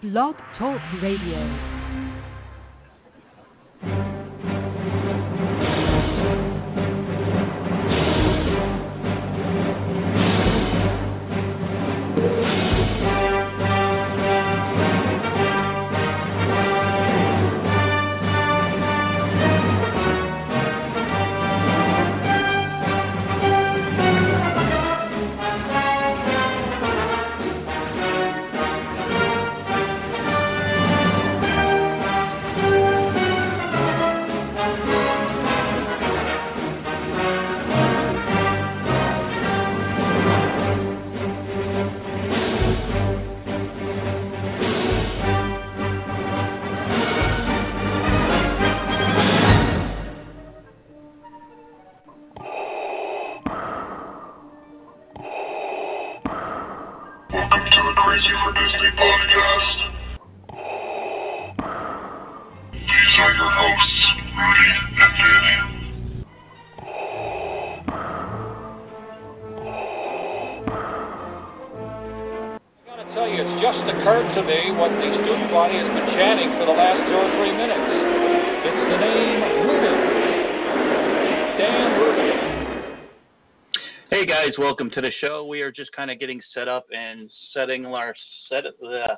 Blog Talk Radio. Just occurred to me what the student body has been chanting for the last two or three minutes. It's the name Ruben. Dan Ruben. Hey guys, welcome to the show. We are just kind of getting set up and setting our set uh,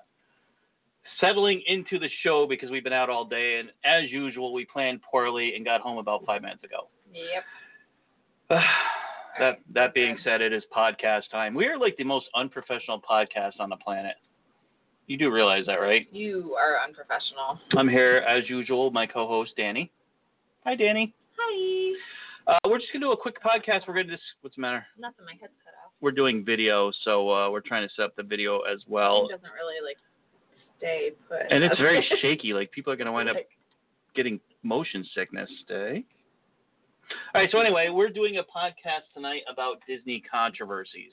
settling into the show because we've been out all day, and as usual, we planned poorly and got home about five minutes ago. Yep. that that being said, it is podcast time. We are like the most unprofessional podcast on the planet. You do realize that, right? You are unprofessional. I'm here as usual, my co-host Dani. Hi, Dani. Hi. Uh, we're just gonna do a quick podcast. We're gonna just what's the matter? Nothing. My head's cut off. We're doing video, so uh, we're trying to set up the video as well. it doesn't really like stay put. And it's very shaky. Like people are gonna wind up getting motion sickness today. All right, so anyway, we're doing a podcast tonight about Disney controversies.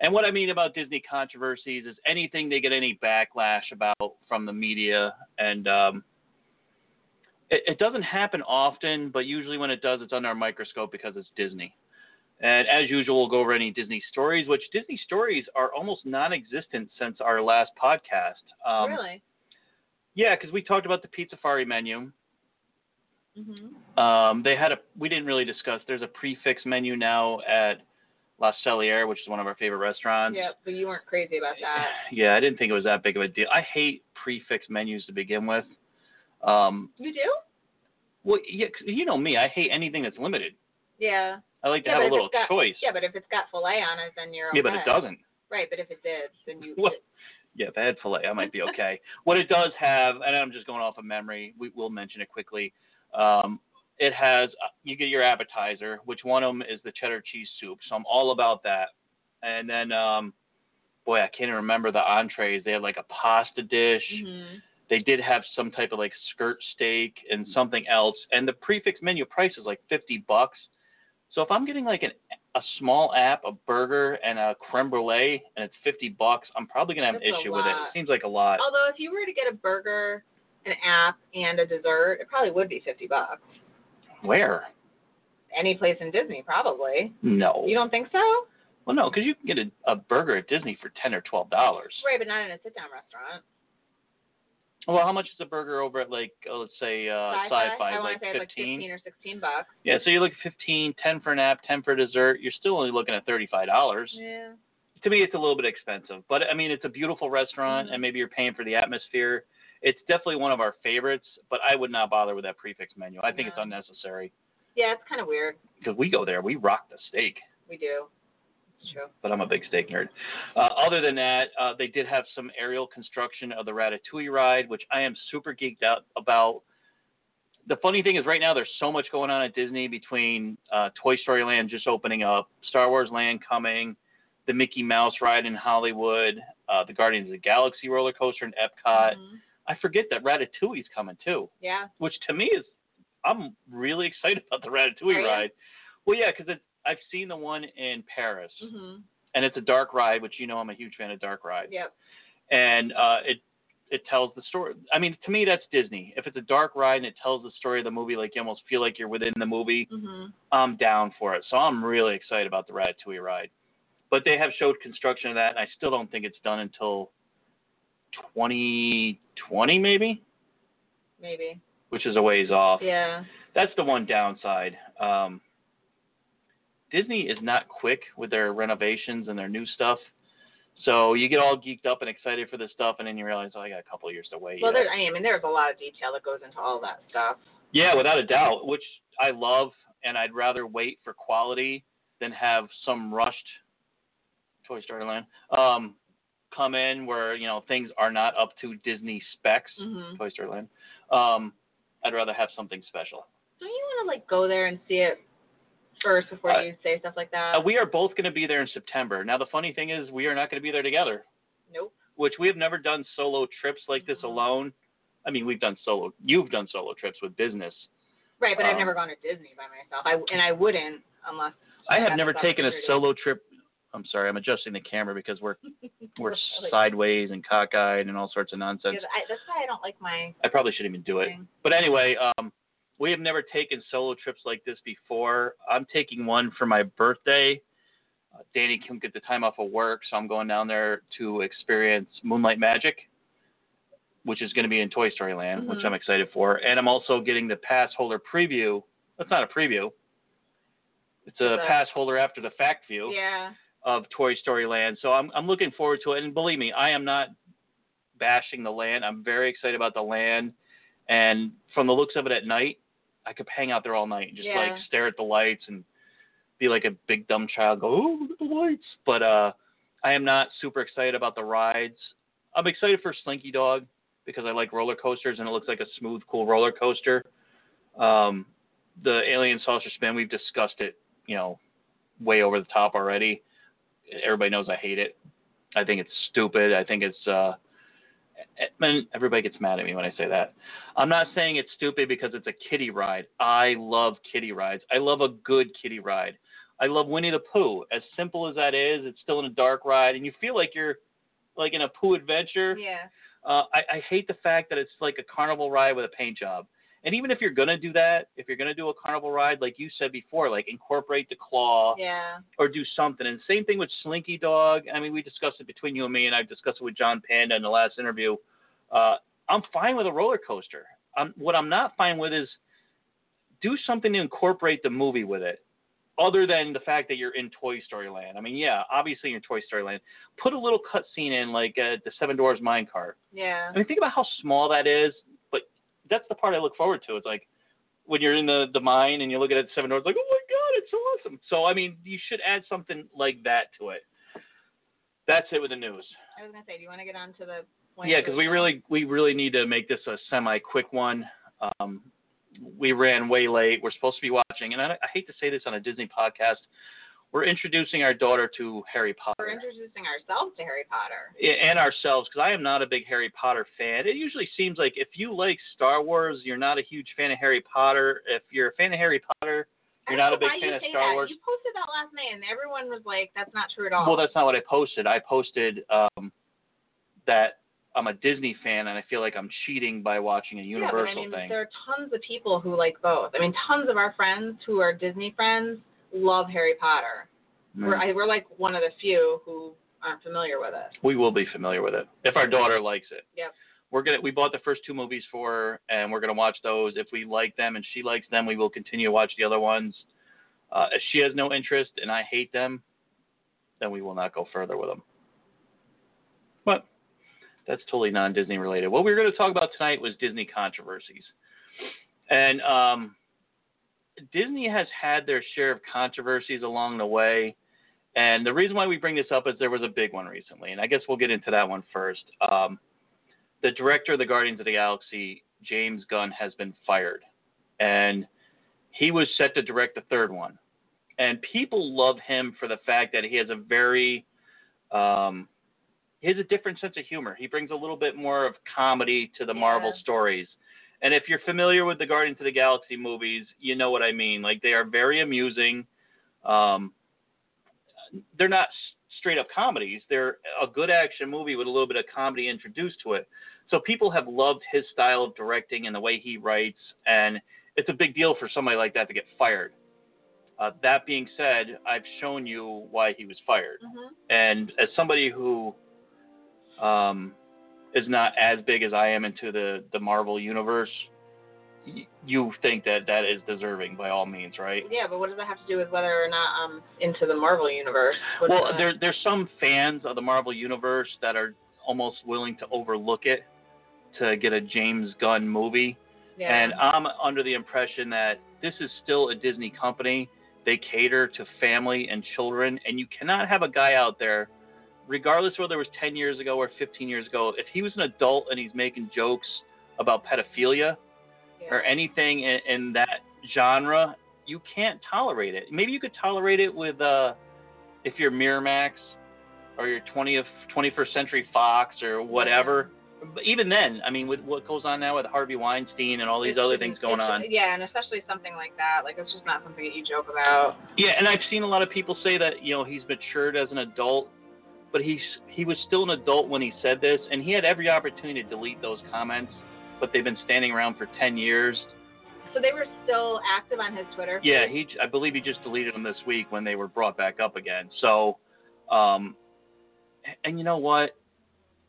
And what I mean about Disney controversies is anything they get any backlash about from the media. And um, it, it doesn't happen often, but usually when it does, it's under a microscope because it's Disney. And as usual, we'll go over any Disney stories, which Disney stories are almost non existent since our last podcast. Um, really? Yeah, because we talked about the Pizzafari menu. Mhm. Um, they had a. We didn't really discuss. There's a prefix menu now at Le Cellier, which is one of our favorite restaurants. Yeah, but you weren't crazy about that. Yeah, I didn't think it was that big of a deal. I hate prefix menus to begin with. Um, You do? well, yeah, you know me. I hate anything that's limited. Yeah. I like to Yeah, have a little got- choice. Yeah, but if it's got filet on it, then you're okay. Yeah, but it doesn't. Right, but if it did, then you. Well, Yeah, if I had filet, I might be okay. what it does have, and I'm just going off of memory, we, we'll mention it quickly. Um, it has, uh, you get your appetizer, which one of them is the cheddar cheese soup. So I'm all about that. And then, um, boy, I can't even remember the entrees. They had like a pasta dish. Mhm. They did have some type of like skirt steak and something else. And the prefix menu price is like 50 bucks. So if I'm getting like an, a small app, a burger, and a creme brulee, and it's 50 bucks, I'm probably gonna have an That's a issue with it. It seems like a lot. Although if you were to get a burger, an app, and a dessert, it probably would be fifty bucks. Where? Any place in Disney, probably. No. You don't think so? well, no, because you can get a, a burger at Disney for 10 or 12 dollars. Right, but not in a sit-down restaurant. Well, how much is a burger over at like, oh, let's say, uh, Sci-fi, Sci-Fi? I like to say like 15? 15 or 16 bucks. Yeah, so you look at 15, 10 for an app, 10 for dessert. You're still only looking at 35 dollars. Yeah. to me it's a little bit expensive but i mean it's a beautiful restaurant Mhm. and maybe you're paying for the atmosphere it's definitely one of our favorites but i would not bother with that prefix menu i think it's unnecessary Yeah, it's kind of weird. because we go there we rock the steak We do. It's true. but i'm a big steak nerd uh, other than that uh, they did have some aerial construction of the ratatouille ride which i am super geeked out about the funny thing is right now there's so much going on at disney between uh, toy story land just opening up star wars land coming the Mickey Mouse ride in Hollywood, uh, the Guardians of the Galaxy roller coaster in Epcot. Mhm. I forget that Ratatouille's coming too, Yeah. which to me is I'm really excited about the Ratatouille ride. Well, yeah, because I've seen the one in Paris, Mhm. and it's a dark ride, which you know I'm a huge fan of dark rides, Yep. and uh, it it tells the story. I mean, to me that's Disney. If it's a dark ride and it tells the story of the movie, like you almost feel like you're within the movie, mm-hmm. I'm down for it. So I'm really excited about the Ratatouille ride. But they have showed construction of that, and I still don't think it's done until 2020 maybe, Maybe. which is a ways off. Yeah. That's the one downside. Um, Disney is not quick with their renovations and their new stuff. So you get all geeked up and excited for this stuff, and then you realize, oh, I got a couple of years to wait. Well, yet. there. I mean, there's a lot of detail that goes into all that stuff. Yeah, without a doubt, which I love, and I'd rather wait for quality than have some rushed Toy Story Land um, come in where you know things are not up to Disney specs. hmm Toy Story Land. Um, I'd rather have something special. Don't you want to like go there and see it first before Uh, you say stuff like that? Uh, we are both going to be there in September. Now the funny thing is, we are not going to be there together, nope. which we have never done solo trips like this Mhm. alone. I mean, we've done solo. You've done solo trips with business. Right, but I've Um, never gone to Disney by myself. I and I wouldn't unless. I have never taken a solo trip. I'm sorry, I'm adjusting the camera because we're we're sideways and cockeyed and all sorts of nonsense. Yeah, I, that's why I don't like my I probably shouldn't even do it. thing. But anyway, um, we have never taken solo trips like this before. I'm taking one for my birthday. Uh, Dani can get the time off of work, so I'm going down there to experience Moonlight Magic, which is going to be in Toy Story Land, which Mhm. I'm excited for. And I'm also getting the pass holder preview. That's not a preview. It's a It's a- pass holder after the fact view Yeah. Of Toy Story Land. So I'm I'm looking forward to it. And believe me, I am not bashing the land. I'm very excited about the land. And from the looks of it at night, I could hang out there all night and just Yeah. like stare at the lights and be like a big dumb child, go, oh, look at the lights. But uh, I am not super excited about the rides. I'm excited for Slinky Dog because I like roller coasters and it looks like a smooth, cool roller coaster. Um, the Alien Saucer Spin, we've discussed it, you know, way over the top already. Everybody knows I hate it. I think it's stupid. I think it's uh and everybody gets mad at me when I say that. I'm not saying it's stupid because it's a kiddie ride. I love kiddie rides. I love a good kiddie ride. I love Winnie the Pooh. As simple as that is, it's still in a dark ride and you feel like you're like in a Pooh adventure. Yeah. Uh, I, I hate the fact that it's like a carnival ride with a paint job. And even if you're gonna do that, if you're gonna do a carnival ride, like you said before, like incorporate the claw Yeah. or do something. And same thing with Slinky Dog. I mean, we discussed it between you and me, and I've discussed it with John Panda in the last interview. Uh, I'm fine with a roller coaster. I'm, what I'm not fine with is do something to incorporate the movie with it, other than the fact that you're in Toy Story Land. I mean, yeah, obviously you're in Toy Story Land. Put a little cutscene in, like uh, the Seven Dwarfs Minecart. Yeah. I mean, think about how small that is, that's the part I look forward to. It's like when you're in the, the mine and you look at it, Seven Dwarfs, like, oh my God, it's so awesome. So, I mean, you should add something like that to it. That's it with the news. I was gonna say, do you want to get on to the? point Yeah, because we really we really need to make this a semi quick one. Um, we ran way late. We're supposed to be watching, and I, I hate to say this on a Disney podcast. We're introducing our daughter to Harry Potter. We're introducing ourselves to Harry Potter. and ourselves because I am not a big Harry Potter fan. It usually seems like if you like Star Wars, you're not a huge fan of Harry Potter. If you're a fan of Harry Potter, you're don't a big fan of Star that. Wars. You posted that last night, and everyone was like, "That's not true at all." Well, that's not what I posted. I posted um, that I'm a Disney fan and I feel like I'm cheating by watching a yeah, Universal but I mean, thing. there are tons of people who like both. I mean, tons of our friends who are Disney friends love Harry Potter. We're Mm. I, we're like one of the few who aren't familiar with it. we will be familiar with it if our daughter likes it. Yep. We're gonna we bought the first two movies for her and we're gonna watch those. If we like them and she likes them, we will continue to watch the other ones. Uh, if she has no interest and I hate them, then we will not go further with them. But that's totally non-Disney related. What we were going to talk about tonight was Disney controversies, and um, Disney has had their share of controversies along the way. And the reason why we bring this up is there was a big one recently, and I guess we'll get into that one first. Um, the director of the Guardians of the Galaxy, James Gunn, has been fired, and he was set to direct the third one. And people love him for the fact that he has a very, um, he has a different sense of humor. He brings a little bit more of comedy to the Yeah. Marvel stories. And if you're familiar with the Guardians of the Galaxy movies, you know what I mean. Like they are very amusing. Um, they're not straight up comedies. They're a good action movie with a little bit of comedy introduced to it. So people have loved his style of directing and the way he writes, and it's a big deal for somebody like that to get fired. Uh, that being said, I've shown you why he was fired, hmm and as somebody who um, is not as big as I am into the the Marvel universe, y- you think that that is deserving by all means, right? Yeah, but what does that have to do with whether or not I'm into the Marvel universe? What Well, there there's some fans of the Marvel universe that are almost willing to overlook it to get a James Gunn movie. yeah. And I'm under the impression that this is still a Disney company. They cater to family and children, and you cannot have a guy out there, regardless whether it was 10 years ago or 15 years ago, if he was an adult and he's making jokes about pedophilia yeah. or anything in, in that genre, you can't tolerate it. Maybe you could tolerate it with, uh, if you're Miramax or your 20th 21st Century Fox or whatever. But even then, I mean, with what goes on now with Harvey Weinstein and all these It's- other things going on. Yeah, and especially something like that. Like it's just not something that you joke about. Yeah, and I've seen a lot of people say that you know he's matured as an adult, but he's he was still an adult when he said this, and he had every opportunity to delete those comments, but they've been standing around for 10 years. So they were still active on his Twitter. Yeah, he I believe he just deleted them this week when they were brought back up again. So, um, and you know what?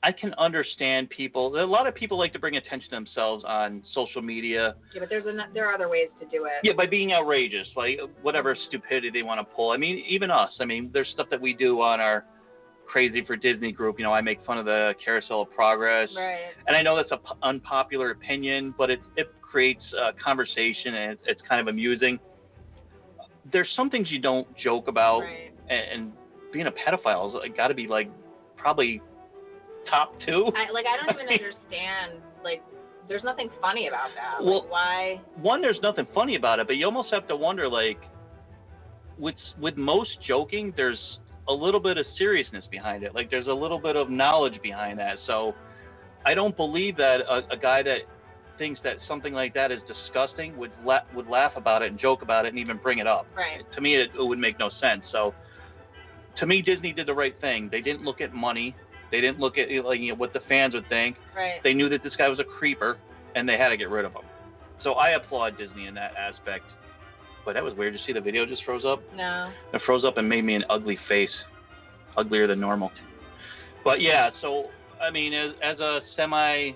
I can understand people. A lot of people like to bring attention to themselves on social media. Yeah, but there's an, there are other ways to do it. Yeah, by being outrageous, like whatever stupidity they want to pull. I mean, even us. I mean, there's stuff that we do on our Crazy for Disney group. You know, I make fun of the Carousel of Progress, Right. and I know that's a p- unpopular opinion, but it it creates a conversation and it's, it's kind of amusing. There's some things you don't joke about, Right. and, and being a pedophile has got to be like probably top two. I, like I don't even understand. Like, there's nothing funny about that. Well- like, why? one, there's nothing funny about it, but you almost have to wonder, like, with with most joking, there's a little bit of seriousness behind it. Like, there's a little bit of knowledge behind that. So, I don't believe that a, a guy that thinks that something like that is disgusting would la- would laugh about it and joke about it and even bring it up. Right. To me, it, it would make no sense. So, to me, Disney did the right thing. They didn't look at money. They didn't look at like you know, what the fans would think Right. they knew that this guy was a creeper and they had to get rid of him. So I applaud Disney in that aspect. But that was weird. Did you see the video just froze up? no. It froze up and made me an ugly face, uglier than normal. But yeah, so I mean, as, as a semi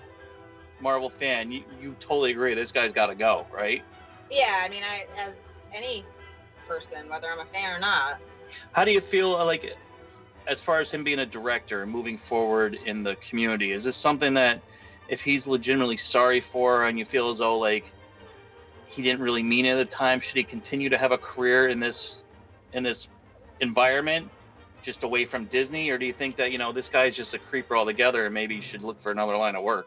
Marvel fan, you, you totally agree this guy's got to go, right? Yeah. I mean, I as any person, whether I'm a fan or not. How do you feel uh, like, as far as him being a director and moving forward in the community? Is this something that, if he's legitimately sorry for, and you feel as though like he didn't really mean it at the time, should he continue to have a career in this in this environment, just away from Disney, or do you think that you know this guy's just a creeper altogether, and maybe he should look for another line of work?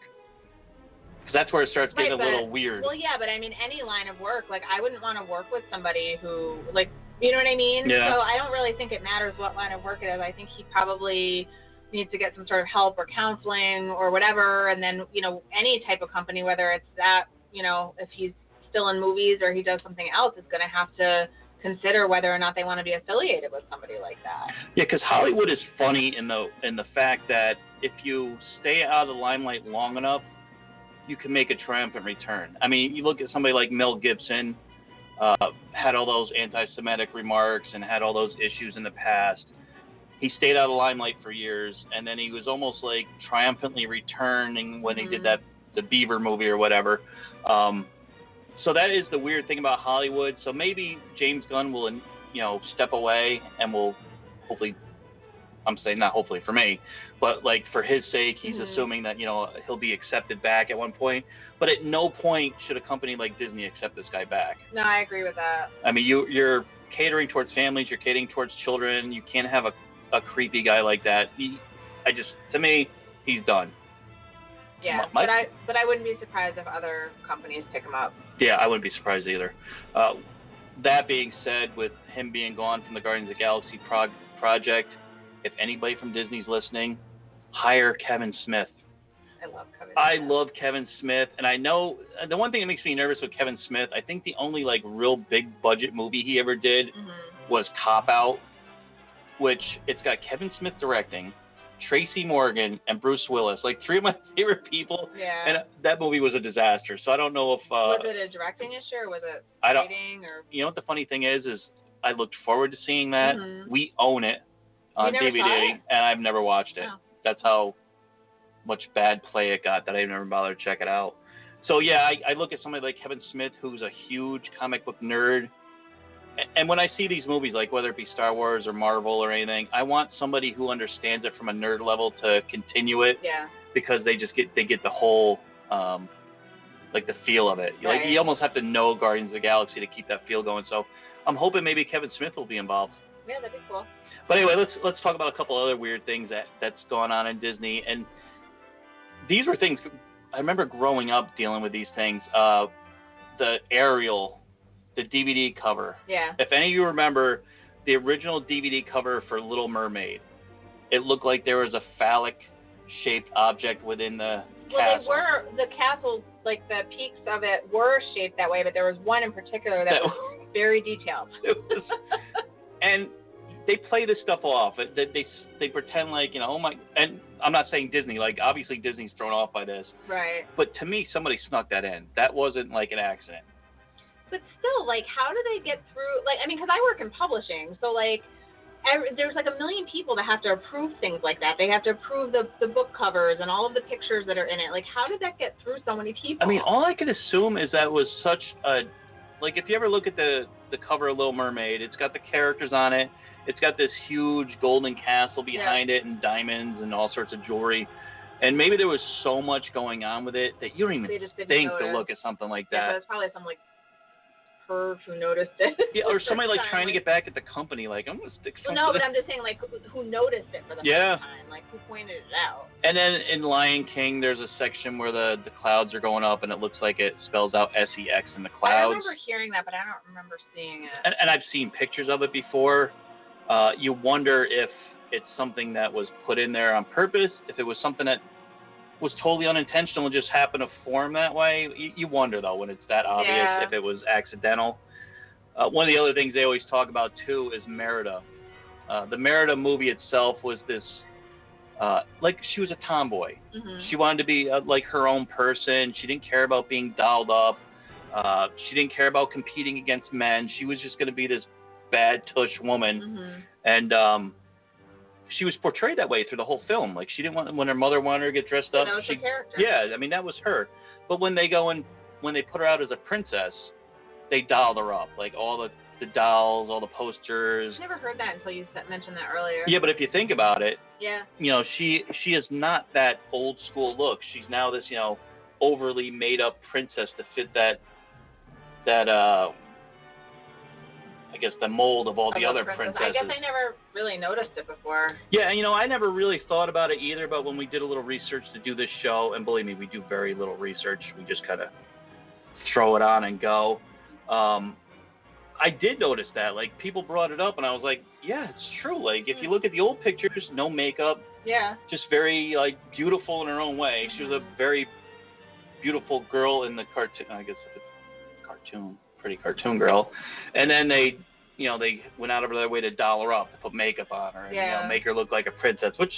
Because that's where it starts getting Right, a little weird. Well, yeah, but I mean, any line of work. Like, I wouldn't want to work with somebody who, like, you know what I mean? Yeah. So I don't really think it matters what line of work it is. I think he probably needs to get some sort of help or counseling or whatever. And then, you know, any type of company, whether it's that, you know, if he's still in movies or he does something else, is going to have to consider whether or not they want to be affiliated with somebody like that. Yeah, because Hollywood is funny in the in the fact that if you stay out of the limelight long enough, you can make a triumphant return. I mean, you look at somebody like Mel Gibson, uh, had all those anti-Semitic remarks and had all those issues in the past. He stayed out of the limelight for years, and then he was almost like triumphantly returning when he did Mhm. that the Beaver movie or whatever. Um, so that is the weird thing about Hollywood. So maybe James Gunn will, you know, step away and will hopefully. I'm saying not hopefully for me, but like for his sake, he's Mhm. assuming that you know he'll be accepted back at one point. But at no point should a company like Disney accept this guy back. No, I agree with that. I mean, you you're catering towards families, you're catering towards children. You can't have a a creepy guy like that. He, I just to me, he's done. Yeah, My- but I but I wouldn't be surprised if other companies pick him up. Yeah, I wouldn't be surprised either. Uh, that being said, with him being gone from the Guardians of the Galaxy prog- project, if anybody from Disney's listening, hire Kevin Smith. I love Kevin. I Smith. love Kevin Smith, and I know the one thing that makes me nervous with Kevin Smith. I think the only like real big budget movie he ever did Mhm. was Cop Out, which it's got Kevin Smith directing, Tracy Morgan, and Bruce Willis, like three of my favorite people. Yeah. And that movie was a disaster. So I don't know if uh, was it a directing issue or was it I don't. or? You know what the funny thing is? Is I looked forward to seeing that. Mhm. We own it on DVD, it? and I've never watched it. Oh. That's how much bad play it got that I never bothered to check it out. So yeah, I, I look at somebody like Kevin Smith, who's a huge comic book nerd, and when I see these movies, like whether it be Star Wars or Marvel or anything, I want somebody who understands it from a nerd level to continue it Yeah. because they just get they get the whole um, like the feel of it. Like you almost have to know Guardians of the Galaxy to keep that feel going. So I'm hoping maybe Kevin Smith will be involved. Yeah, that'd be cool. But anyway, let's let's talk about a couple other weird things that that's going on in Disney, and these were things I remember growing up dealing with these things. Uh, the Ariel, the DVD cover. Yeah. If any of you remember the original DVD cover for Little Mermaid, it looked like there was a phallic-shaped object within the Well, castle. they were the castle, like the peaks of it were shaped that way, but there was one in particular that That- was very detailed. Was- and they play this stuff off. They, they they pretend like you know, oh my. And I'm not saying Disney. Like obviously Disney's thrown off by this, Right. but to me, somebody snuck that in. That wasn't like an accident. But still, like, how do they get through? Like, I mean, because I work in publishing, so like, every, there's like a million people that have to approve things like that. They have to approve the the book covers and all of the pictures that are in it. Like, how did that get through so many people? I mean, all I could assume is that was such a like if you ever look at the the cover of Little Mermaid, it's got the characters on it. It's got this huge golden castle behind it and diamonds and all sorts of jewelry. And maybe there was so much going on with it that you don't even they just didn't think to look at something like Yeah, that. so it's probably some like perv who noticed it. Yeah, or somebody like Time, trying to get back at the company, like I'm gonna stick Well, no, but I'm just saying, like, who, noticed it for the Yeah. first time? Like, who pointed it out? And then in Lion King, there's a section where the the clouds are going up, and it looks like it spells out S E X in the clouds. I remember hearing that, but I don't remember seeing it. and, and I've seen pictures of it before. Uh, you wonder if it's something that was put in there on purpose, if it was something that was totally unintentional and just happened to form that way. You, you wonder though when it's that obvious Yeah. if it was accidental. Uh, one of the other things they always talk about too is Merida. Uh, the Merida movie itself was this, uh, like she was a tomboy. hmm She wanted to be uh, like her own person. She didn't care about being dolled up. Uh, she didn't care about competing against men. She was just going to be this bad tush woman, hmm and um, she was portrayed that way through the whole film. Like she didn't want when her mother wanted her to get dressed up. she, yeah, I mean that was her. But when they go and when they put her out as a princess, they dolled her up. Like all the the dolls, all the posters. I never heard that until you said, mentioned that earlier. Yeah, but if you think about it, Yeah. you know, she she is not that old school look. She's now this, you know, overly made up princess to fit that that uh I guess the mold of all the other princess. princesses. I guess I never really noticed it before. Yeah, you know, I never really thought about it either, but when we did a little research to do this show, and believe me, we do very little research. We just kind of throw it on and go. Um, I did notice that. Like, people brought it up, and I was like, yeah, it's true. Like, if you look at the old pictures, no makeup, Yeah. just very, like, beautiful in her own way. She was a very beautiful girl in the cartoon. I guess it's cartoon, pretty cartoon girl. And then they, you know, they went out of their way to doll her up, to put makeup on her, and you Yeah. know, make her look like a princess. Which,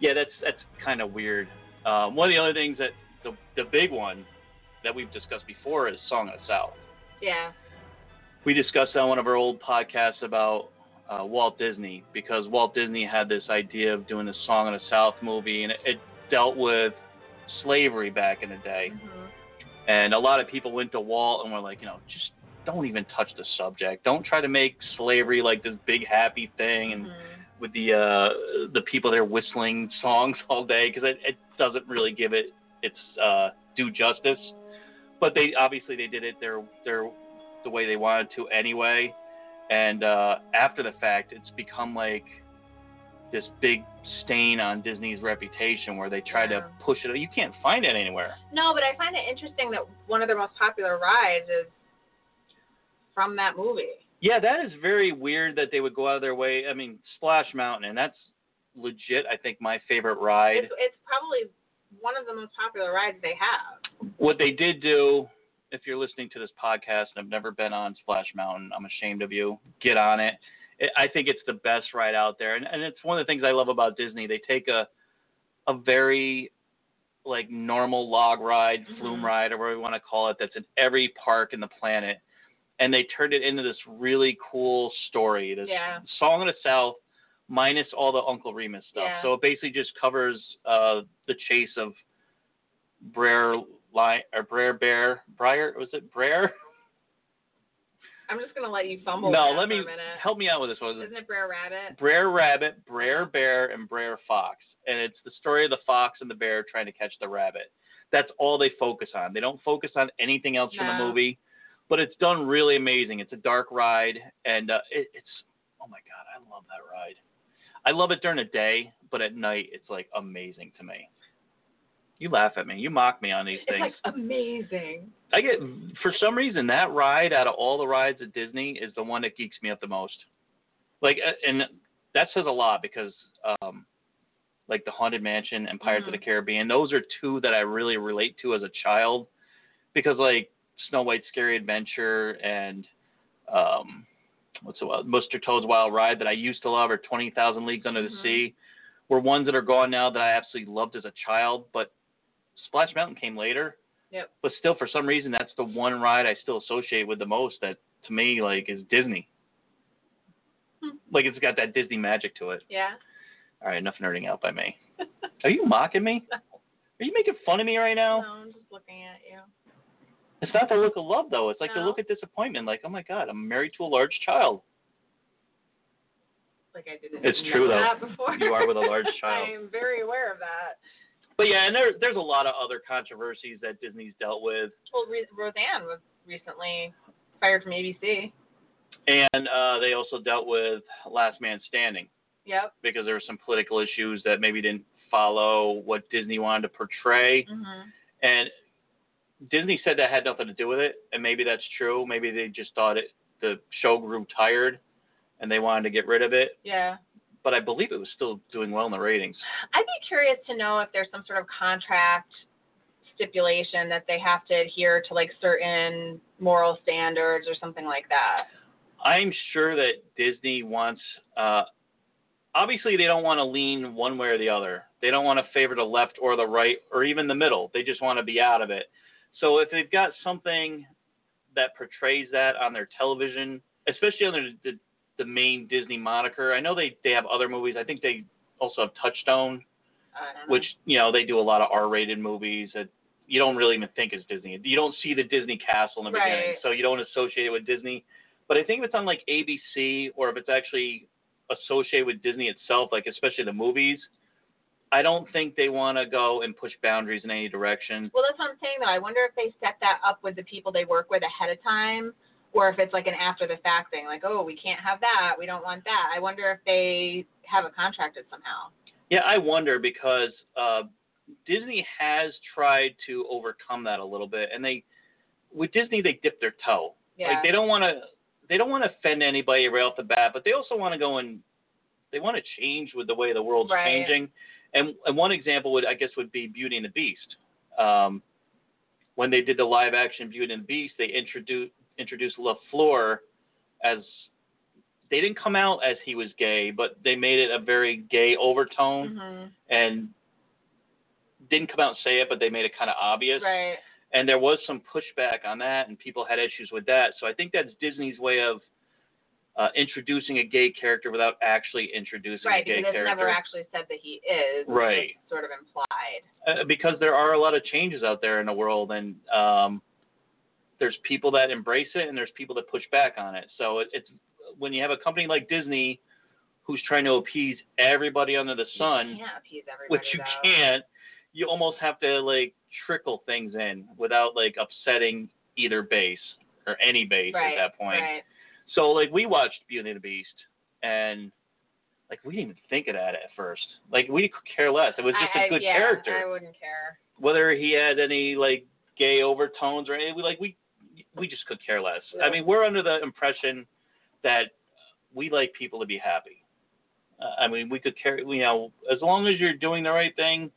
yeah, that's that's kind of weird. Um, one of the other things that the the big one that we've discussed before is Song of the South. Yeah. We discussed on one of our old podcasts about uh, Walt Disney because Walt Disney had this idea of doing the Song of the South movie, and it, it dealt with slavery back in the day. hmm And a lot of people went to Walt and were like, you know, just don't even touch the subject. Don't try to make slavery like this big happy thing and with the uh, the people there whistling songs all day because it, it doesn't really give it its uh, due justice. But they obviously they did it their their the way they wanted to anyway. And uh, after the fact, it's become like this big stain on Disney's reputation where they try Yeah. to push it. You can't find it anywhere. No, but I find it interesting that one of their most popular rides is from that movie. Yeah, that is very weird that they would go out of their way. I mean, Splash Mountain, and that's legit. I think my favorite ride. It's, it's probably one of the most popular rides they have. What they did do, if you're listening to this podcast and have never been on Splash Mountain, I'm ashamed of you. Get on it. It I think it's the best ride out there, and, and it's one of the things I love about Disney. They take a a very like normal log ride, flume Mhm. ride, or whatever you want to call it, that's in every park in the planet, and they turned it into this really cool story. This Yeah. Song of the South minus all the Uncle Remus stuff. Yeah. So it basically just covers uh, the chase of Brer Lion or Brer Bear Briar was it Brer? I'm just gonna let you fumble. no, let me help me out with this one. Isn't it Brer Rabbit? Brer Rabbit, Brer Bear, and Brer Fox. And it's the story of the fox and the bear trying to catch the rabbit. That's all they focus on. They don't focus on anything else from the movie, but it's done really amazing. It's a dark ride, and uh, it, it's oh my god, I love that ride. I love it during the day, but at night it's like amazing to me. You laugh at me. You mock me on these It's things. like amazing. I get for some reason that ride out of all the rides at Disney is the one that geeks me up the most. Like, uh, and that says a lot because, um, like the Haunted Mansion and Pirates of the Caribbean, those are two that I really relate to as a child, because like Snow White's Scary Adventure and um, what's the Mr. Toad's Wild Ride that I used to love, or Twenty Thousand Leagues Under the Mhm. Sea, were ones that are gone now that I absolutely loved as a child, but Splash Mountain came later. Yep. But still, for some reason, that's the one ride I still associate with the most. That to me, like, is Disney. Hmm. Like it's got that Disney magic to it. Yeah. All right, enough nerding out by me. Are you mocking me? Are you making fun of me right No, now? I'm just looking at you. It's not the look of love though. It's like the look of disappointment. Like, oh my God, I'm married to a large child. Like I didn't It's true, though. before. You are with a large child. I'm very aware of that. But yeah, and there, there's a lot of other controversies that Disney's dealt with, Well, Re- Roseanne was recently fired from ABC. and uh, they also dealt with Last Man Standing Yep. because there were some political issues that maybe didn't follow what Disney wanted to portray. Mhm. And Disney said that had nothing to do with it, and maybe that's true. Maybe they just thought it the show grew tired, and they wanted to get rid of it. Yeah. But I believe it was still doing well in the ratings. I'd be curious to know if there's some sort of contract stipulation that they have to adhere to like certain moral standards or something like that. I'm sure that Disney wants. Uh, obviously, they don't want to lean one way or the other. They don't want to favor the left or the right or even the middle. They just want to be out of it. So if they've got something that portrays that on their television, especially on the, the, the main Disney moniker, I know they they have other movies. I think they also have Touchstone, I don't know. which you know they do a lot of R-rated movies that you don't really even think is Disney. You don't see the Disney castle in the beginning, so you don't associate it with Disney. But I think if it's on like ABC or if it's actually associated with Disney itself, like especially the movies, I don't think they want to go and push boundaries in any direction. Well, that's what I'm saying though. I wonder if they set that up with the people they work with ahead of time, or if it's like an after the fact thing, like, oh, we can't have that, we don't want that. I wonder if they have it contracted somehow. Yeah, I wonder because uh, Disney has tried to overcome that a little bit, and they with Disney they dip their toe. Yeah. Like they don't want to they don't want to offend anybody right off the bat, but they also want to go and they want to change with the way the world's Right. changing. And and one example would I guess would be Beauty and the Beast. Um, when they did the live action Beauty and the Beast, they introduced introduced LaFleur as they didn't come out as he was gay, but they made it a very gay overtone Mhm. and didn't come out and say it, but they made it kind of obvious Right. and there was some pushback on that, and people had issues with that. So I think that's Disney's way of uh, introducing a gay character without actually introducing Right, a gay because it's character. never actually said that he is. Right. Sort of implied. uh, because there are a lot of changes out there in the world, and um, there's people that embrace it, and there's people that push back on it. So it, it's when you have a company like Disney who's trying to appease everybody under the sun. You can't appease everybody. which you though. can't you almost have to like trickle things in without like upsetting either base or any base Right. at that point Right. so like we watched beauty and the beast and like we didn't even think of that at first like we could care less it was just I- a I- good yeah, character I wouldn't care. whether he had any like gay overtones or anything we like we we just could care less. I mean we're under the impression that we like people to be happy. Uh, i mean we could care you know as long as you're doing the right thing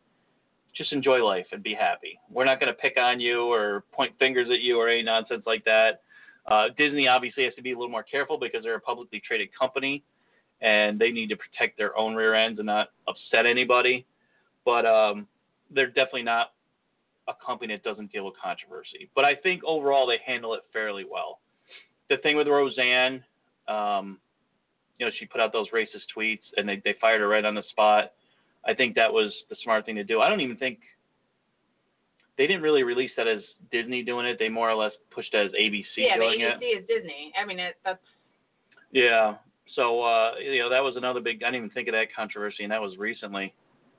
just enjoy life and be happy. We're not going to pick on you or point fingers at you or any nonsense like that. Uh, disney obviously has to be a little more careful because they're a publicly traded company and they need to protect their own rear ends and not upset anybody. But um, they're definitely not a company that doesn't deal with controversy. But I think overall they handle it fairly well. The thing with Roseanne, um, you know she put out those racist tweets and they they fired her right on the spot. I think that was the smart thing to do. I don't even think they didn't really release that as Disney doing it. They more or less pushed it as ABC yeah, doing ABC it. is Disney. I mean, it, that's Yeah. So uh, you know that was another big. I didn't even think of that controversy, and that was recently.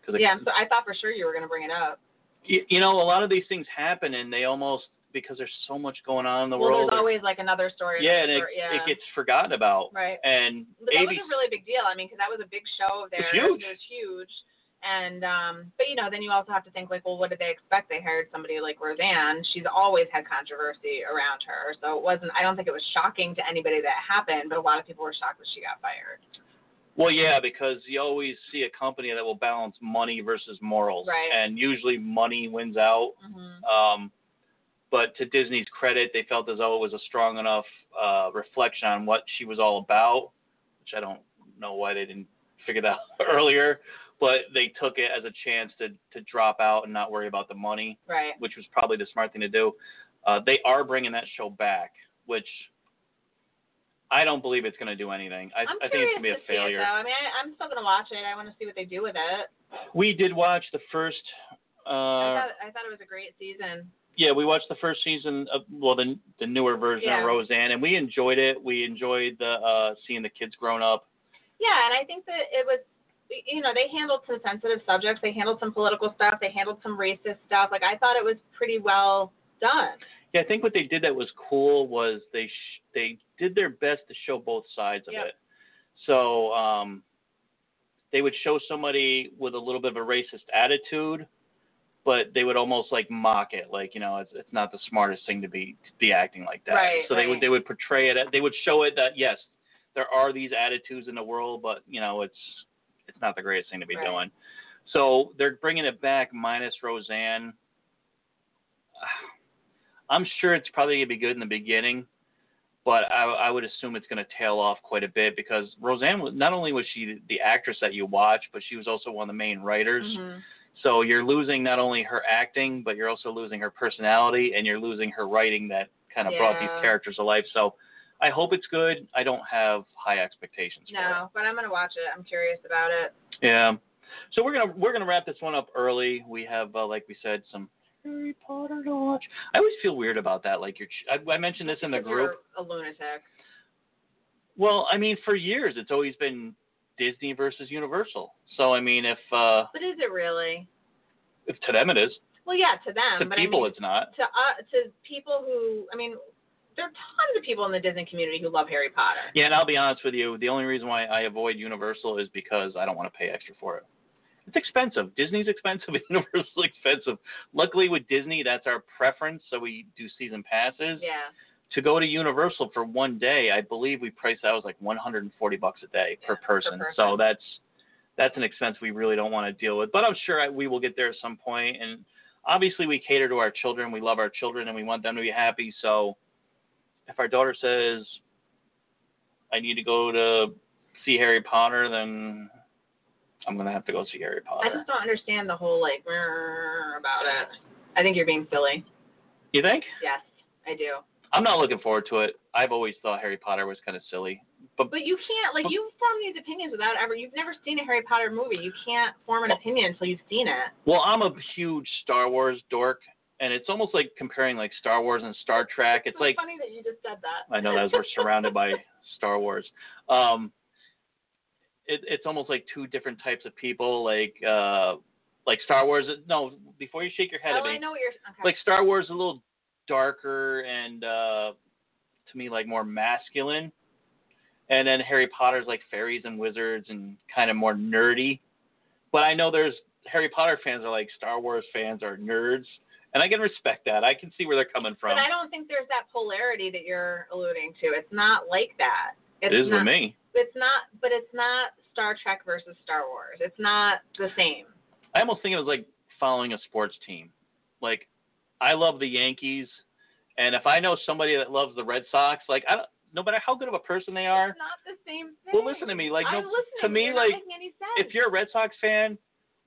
Cause it- yeah. So I thought for sure you were going to bring it up. You, you know, a lot of these things happen, and they almost because there's so much going on in the well, world. there's always like another story. yeah, and it, yeah. it gets forgotten about. right. And But that ABC, was a really big deal. I mean, because that was a big show of It was theirs. huge. It was huge. And um, but you know, then you also have to think like, well, what did they expect? They hired somebody like Roseanne. She's always had controversy around her, so it wasn't. I don't think it was shocking to anybody that happened, but a lot of people were shocked that she got fired. Well, yeah, because you always see a company that will balance money versus morals, Right. and usually money wins out. hmm Um, but to Disney's credit, they felt as though it was a strong enough uh, reflection on what she was all about, which I don't know why they didn't figure that out earlier. But they took it as a chance to to drop out and not worry about the money, Right. which was probably the smart thing to do. Uh, they are bringing that show back, which I don't believe it's going to do anything. I, I'm think it's going to be a it, failure. though. I mean, I, I'm still gonna watch it. I want to see what they do with it. We did watch the first. I Uh, thought I thought it was a great season. yeah, we watched the first season of well the the newer version Yeah. of Roseanne, and we enjoyed it. We enjoyed the uh seeing the kids grown up. Yeah, and I think that it was, you know, they handled some sensitive subjects. They handled some political stuff. They handled some racist stuff. Like I thought it was pretty well done. Yeah, I think what they did that was cool was they sh- they did their best to show both sides of Yep. it. So um, they would show somebody with a little bit of a racist attitude, but they would almost like mock it, like you know, it's it's not the smartest thing to be to be acting like that. Right, so they would they would portray it. They would show it that yes, there are these attitudes in the world, but you know, it's it's not the greatest thing to be Right. doing. So they're bringing it back minus Roseanne. I'm sure it's probably gonna be good in the beginning, but I, I would assume it's gonna tail off quite a bit because Roseanne was not only was she the actress that you watch, but she was also one of the main writers. Mhm. So you're losing not only her acting, but you're also losing her personality, and you're losing her writing that kind of brought these characters to life. So I hope it's good. I don't have high expectations for it. No, but I'm gonna watch it. I'm curious about it. Yeah. So we're gonna we're gonna wrap this one up early. We have, uh, like we said, some Harry Potter to watch. I always feel weird about that. Like you're, I, I mentioned this in the group. You're a lunatic. Well, I mean, for years it's always been Disney versus Universal. So I mean, if uh, But is it really? if to them it is, Well, yeah, to them. to but people I mean, it's not. to uh, to people who, I mean, there are tons of people in the Disney community who love Harry Potter. Yeah, and I'll be honest with you. The only reason why I avoid Universal is because I don't want to pay extra for it. It's expensive. Disney's expensive. Universal's expensive. Luckily with Disney, that's our preference. So we do season passes. Yeah. To go to Universal for one day, I believe we priced that was like 140 bucks a day per, Yeah, per person. person. So that's that's an expense we really don't want to deal with. But I'm sure I, we will get there at some point. And obviously, we cater to our children. We love our children, and we want them to be happy. So if our daughter says, "I need to go to see Harry Potter," then I'm gonna have to go see Harry Potter. I just don't understand the whole like about it. I think you're being silly. You think? Yes, I do. I'm not looking forward to it. I've always thought Harry Potter was kind of silly. But But you can't like you form these opinions without ever. You've never seen a Harry Potter movie. You can't form an opinion until you've seen it. Well, I'm a huge Star Wars dork, and it's almost like comparing like Star Wars and Star Trek. It's so like funny that you just said that. I know that as we're surrounded by Star Wars. Um, it, it's almost like two different types of people. Like uh, like Star Wars. No, before you shake your head oh, at me, I know what you're. Okay. like Star Wars is a little darker and uh, to me like more masculine, and then Harry Potter's like fairies and wizards and kind of more nerdy. But I know there's Harry Potter fans are like Star Wars fans are nerds, and I can respect that. I can see where they're coming from. But I don't think there's that polarity that you're alluding to. It's not like that. It's it is not, with me. It's not, but it's not Star Trek versus Star Wars. It's not the same. I almost think it was like following a sports team. Like, I love the Yankees, and if I know somebody that loves the Red Sox, like I don't, no matter how good of a person they are, It's not the same thing. Well, listen to me, like, I'm no- to me, You're like, not making any sense. if you're a Red Sox fan,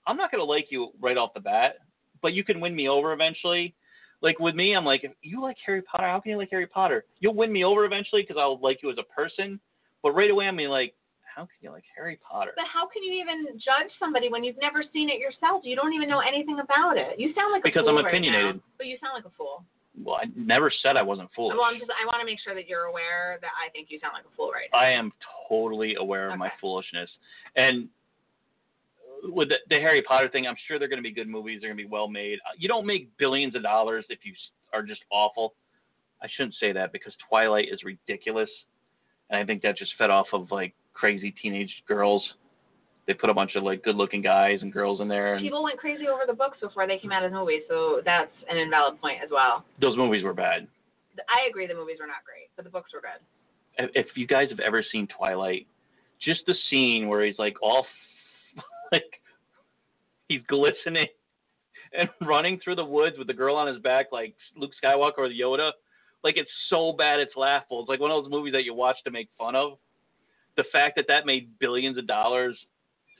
I'm not gonna like you right off the bat, but you can win me over eventually. Like with me, I'm like, if you like Harry Potter, how can you like Harry Potter? You'll win me over eventually because I'll like you as a person. But right away, I'm like, how can you like Harry Potter? But how can you even judge somebody when you've never seen it yourself? You don't even know anything about it. You sound like a Because fool I'm right opinionated. now, but you sound like a fool. Well, I never said I wasn't foolish. Well, I'm just. I want to make sure that you're aware that I think you sound like a fool right now. I am totally aware of my foolishness. And with the, the Harry Potter thing, I'm sure they're going to be good movies. They're going to be well made. Uh, You don't make billions of dollars if you are just awful. I shouldn't say that because Twilight is ridiculous, and I think that just fed off of like crazy teenage girls. They put a bunch of like good-looking guys and girls in there, and People went crazy over the books before they came out as movies, so that's an invalid point as well. those movies were bad. I agree the movies were not great, but the books were good. if if you guys have ever seen Twilight, just the scene where he's like all like he's glistening and running through the woods with the girl on his back like Luke Skywalker or Yoda, like it's so bad it's laughable. It's like one of those movies that you watch to make fun of. The fact that that made billions of dollars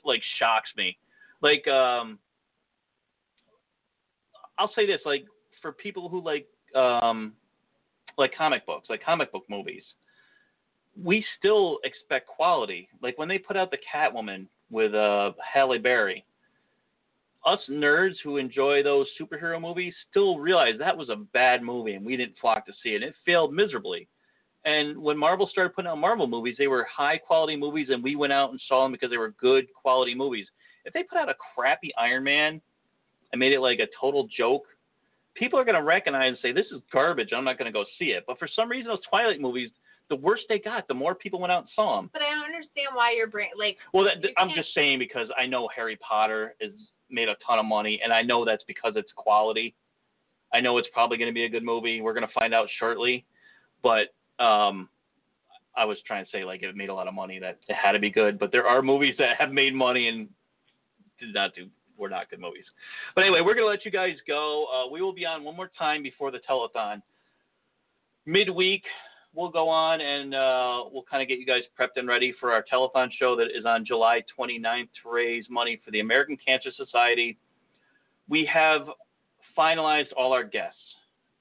like shocks me. Like um I'll say this like for people who like um like comic books, like comic book movies we still expect quality. Like when they put out the Catwoman with uh, Halle Berry, us nerds who enjoy those superhero movies still realize that was a bad movie and we didn't flock to see it. It failed miserably. And when Marvel started putting out Marvel movies, they were high quality movies and we went out and saw them because they were good quality movies. If they put out a crappy Iron Man and made it like a total joke, people are going to recognize and say, this is garbage. I'm not going to go see it. But for some reason, those Twilight movies, the worse they got, the more people went out and saw them. But I don't understand why your brain like Well, that, I'm can't- just saying because I know Harry Potter has made a ton of money, and I know that's because it's quality. I know it's probably going to be a good movie. We're going to find out shortly, but um, I was trying to say like it made a lot of money that it had to be good. But there are movies that have made money and did not do were not good movies. But anyway, we're to let you guys go. Uh, we will be on one more time before the telethon. Midweek, we'll go on and uh, we'll kind of get you guys prepped and ready for our telethon show that is on July 29th to raise money for the American Cancer Society. We have finalized all our guests,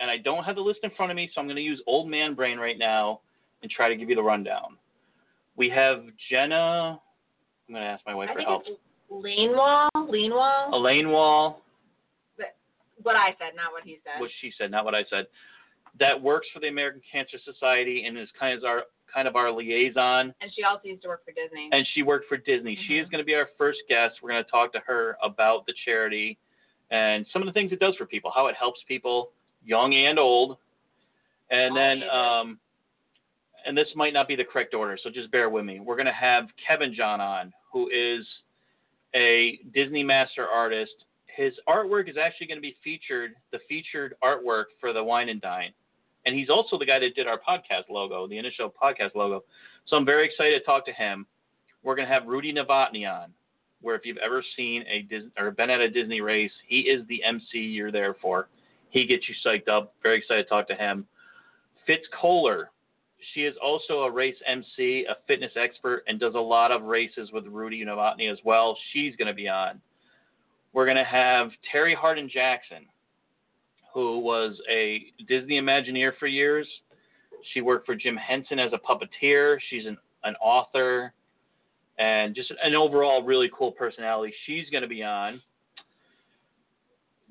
and I don't have the list in front of me, so I'm going to use old man brain right now and try to give you the rundown. We have Jenna. I'm going to ask my wife I for think help. it's lean wall, Lane wall. Elaine Wall, What I said, not what he said. what she said, not what I said. That works for the American Cancer Society and is kind of our kind of our liaison. and she also used to work for Disney. and she worked for Disney. She is Mhm. going to be our first guest. We're going to talk to her about the charity and some of the things it does for people, how it helps people, young and old. And then, um, and this might not be the correct order, so just bear with me. We're going to have Kevin John on, who is a Disney master artist. His artwork is actually going to be featured, the featured artwork for the Wine and Dine. And he's also the guy that did our podcast logo, the initial podcast logo. So I'm very excited to talk to him. We're going to have Rudy Novotny on, where if you've ever seen a Dis- or been at a Disney race, he is the MC you're there for. He gets you psyched up. Very excited to talk to him. Fitz Koehler. She is also a race MC, a fitness expert, and does a lot of races with Rudy Novotny as well. She's going to be on. We're going to have Terri Hardin Jackson, who was a Disney Imagineer for years. She worked for Jim Henson as a puppeteer. She's an, an author and just an overall really cool personality. She's going to be on.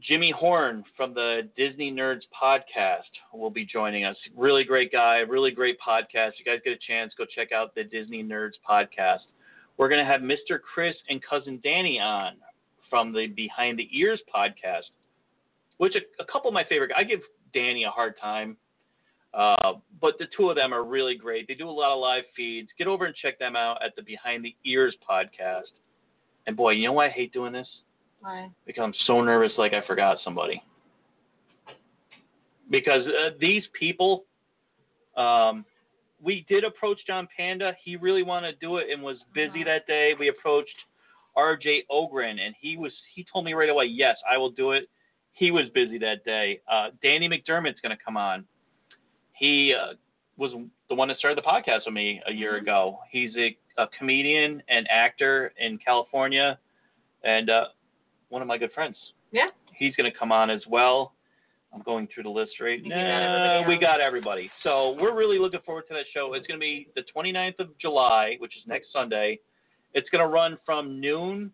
Jimmy Horn from the Disney Nerds podcast will be joining us. Really great guy, really great podcast. You guys get a chance, go check out the Disney Nerds podcast. We're going to have Mr. Chris and cousin Danny on from the Behind the Ears podcast, which a, a couple of my favorite. I give Danny a hard time, uh, but the two of them are really great. They do a lot of live feeds. Get over and check them out at the Behind the Ears podcast. And boy, you know why I hate doing this? Why? because I'm so nervous like I forgot somebody. Because uh, these people, um, we did approach John Panda. He really wanted to do it and was busy Mhm. that day. We approached R.J. Ogren, and he was he told me right away, yes, I will do it. He was busy that day. Uh, Danny McDermott's going to come on. He uh, was the one that started the podcast with me a year Mhm. ago. He's a, a comedian and actor in California, and uh, one of my good friends. Yeah. He's going to come on as well. I'm going through the list right now. We got everybody. So we're really looking forward to that show. It's going to be the 29th of July, which is next Sunday. It's going to run from noon.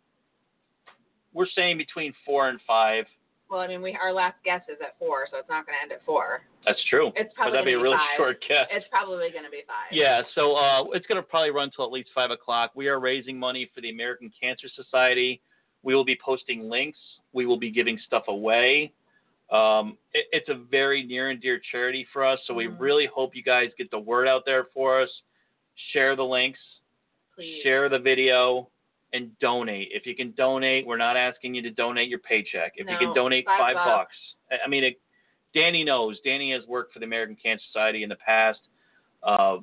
We're saying between four and five. Well, I mean, we our last guess is at four, so it's not going to end at four. That's true. It's probably that'd be a be really five. short guess. It's probably going to be five. Yeah, so uh, it's going to probably run till at least five o'clock. We are raising money for the American Cancer Society. We will be posting links. We will be giving stuff away. Um, it, it's a very near and dear charity for us, so we Mhm. really hope you guys get the word out there for us. Share the links, Please. share the video, and donate. If you can donate, we're not asking you to donate your paycheck. If you can donate five five, bucks. bucks, I- I mean, it, Danny knows. Danny has worked for the American Cancer Society in the past. Uh,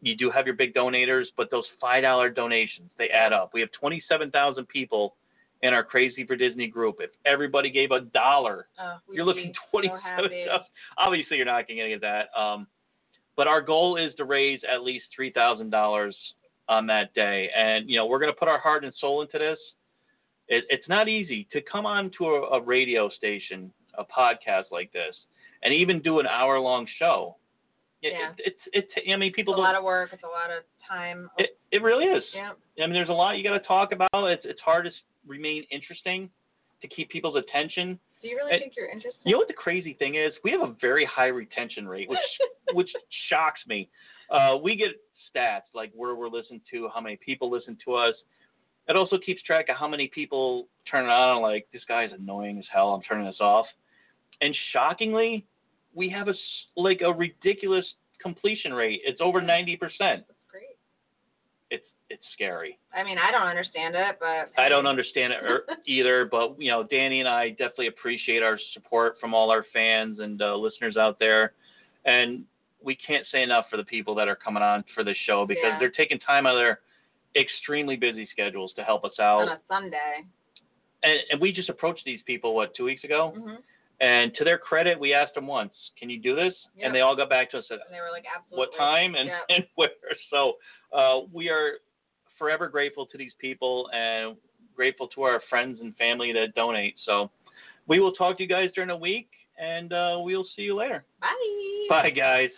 you do have your big donators, but those five dollar donations they add up. We have twenty seven thousand people in our Crazy for Disney group. If everybody gave a dollar, Oh, you're looking be twenty so seven happy. thousand. Obviously, you're not getting any of that. Um, but our goal is to raise at least three thousand dollars on that day, and you know we're going to put our heart and soul into this. It, it's not easy to come on to a, a radio station, a podcast like this, and even do an hour long show. It, Yeah. it, it's it's I mean It's people a don't. lot of work. It's a lot of time. it, it really is. yeah. I mean, there's a lot you got to talk about. It's it's hard to remain interesting to keep people's attention. Do you really And- think you're interested? You know what the crazy thing is? We have a very high retention rate, which which shocks me. Uh, we get stats like where we're listened to, how many people listen to us. It also keeps track of how many people turn it on. Like this guy is annoying as hell. I'm turning this off. And shockingly, we have a like a ridiculous completion rate. It's over ninety percent. It's scary. I mean, I don't understand it, but I don't understand it er- either, but you know, Danny and I definitely appreciate our support from all our fans and uh, listeners out there, and we can't say enough for the people that are coming on for this show because Yeah. they're taking time out of their extremely busy schedules to help us out on a Sunday. And, and we just approached these people what two weeks ago, hmm and to their credit, we asked them once, "Can you do this?" Yeah. And they all got back to us at And they were like, absolutely. what time and, Yeah. and where. So uh, we are forever grateful to these people and grateful to our friends and family that donate. So we will talk to you guys during the week, and uh, we'll see you later. Bye. Bye, guys.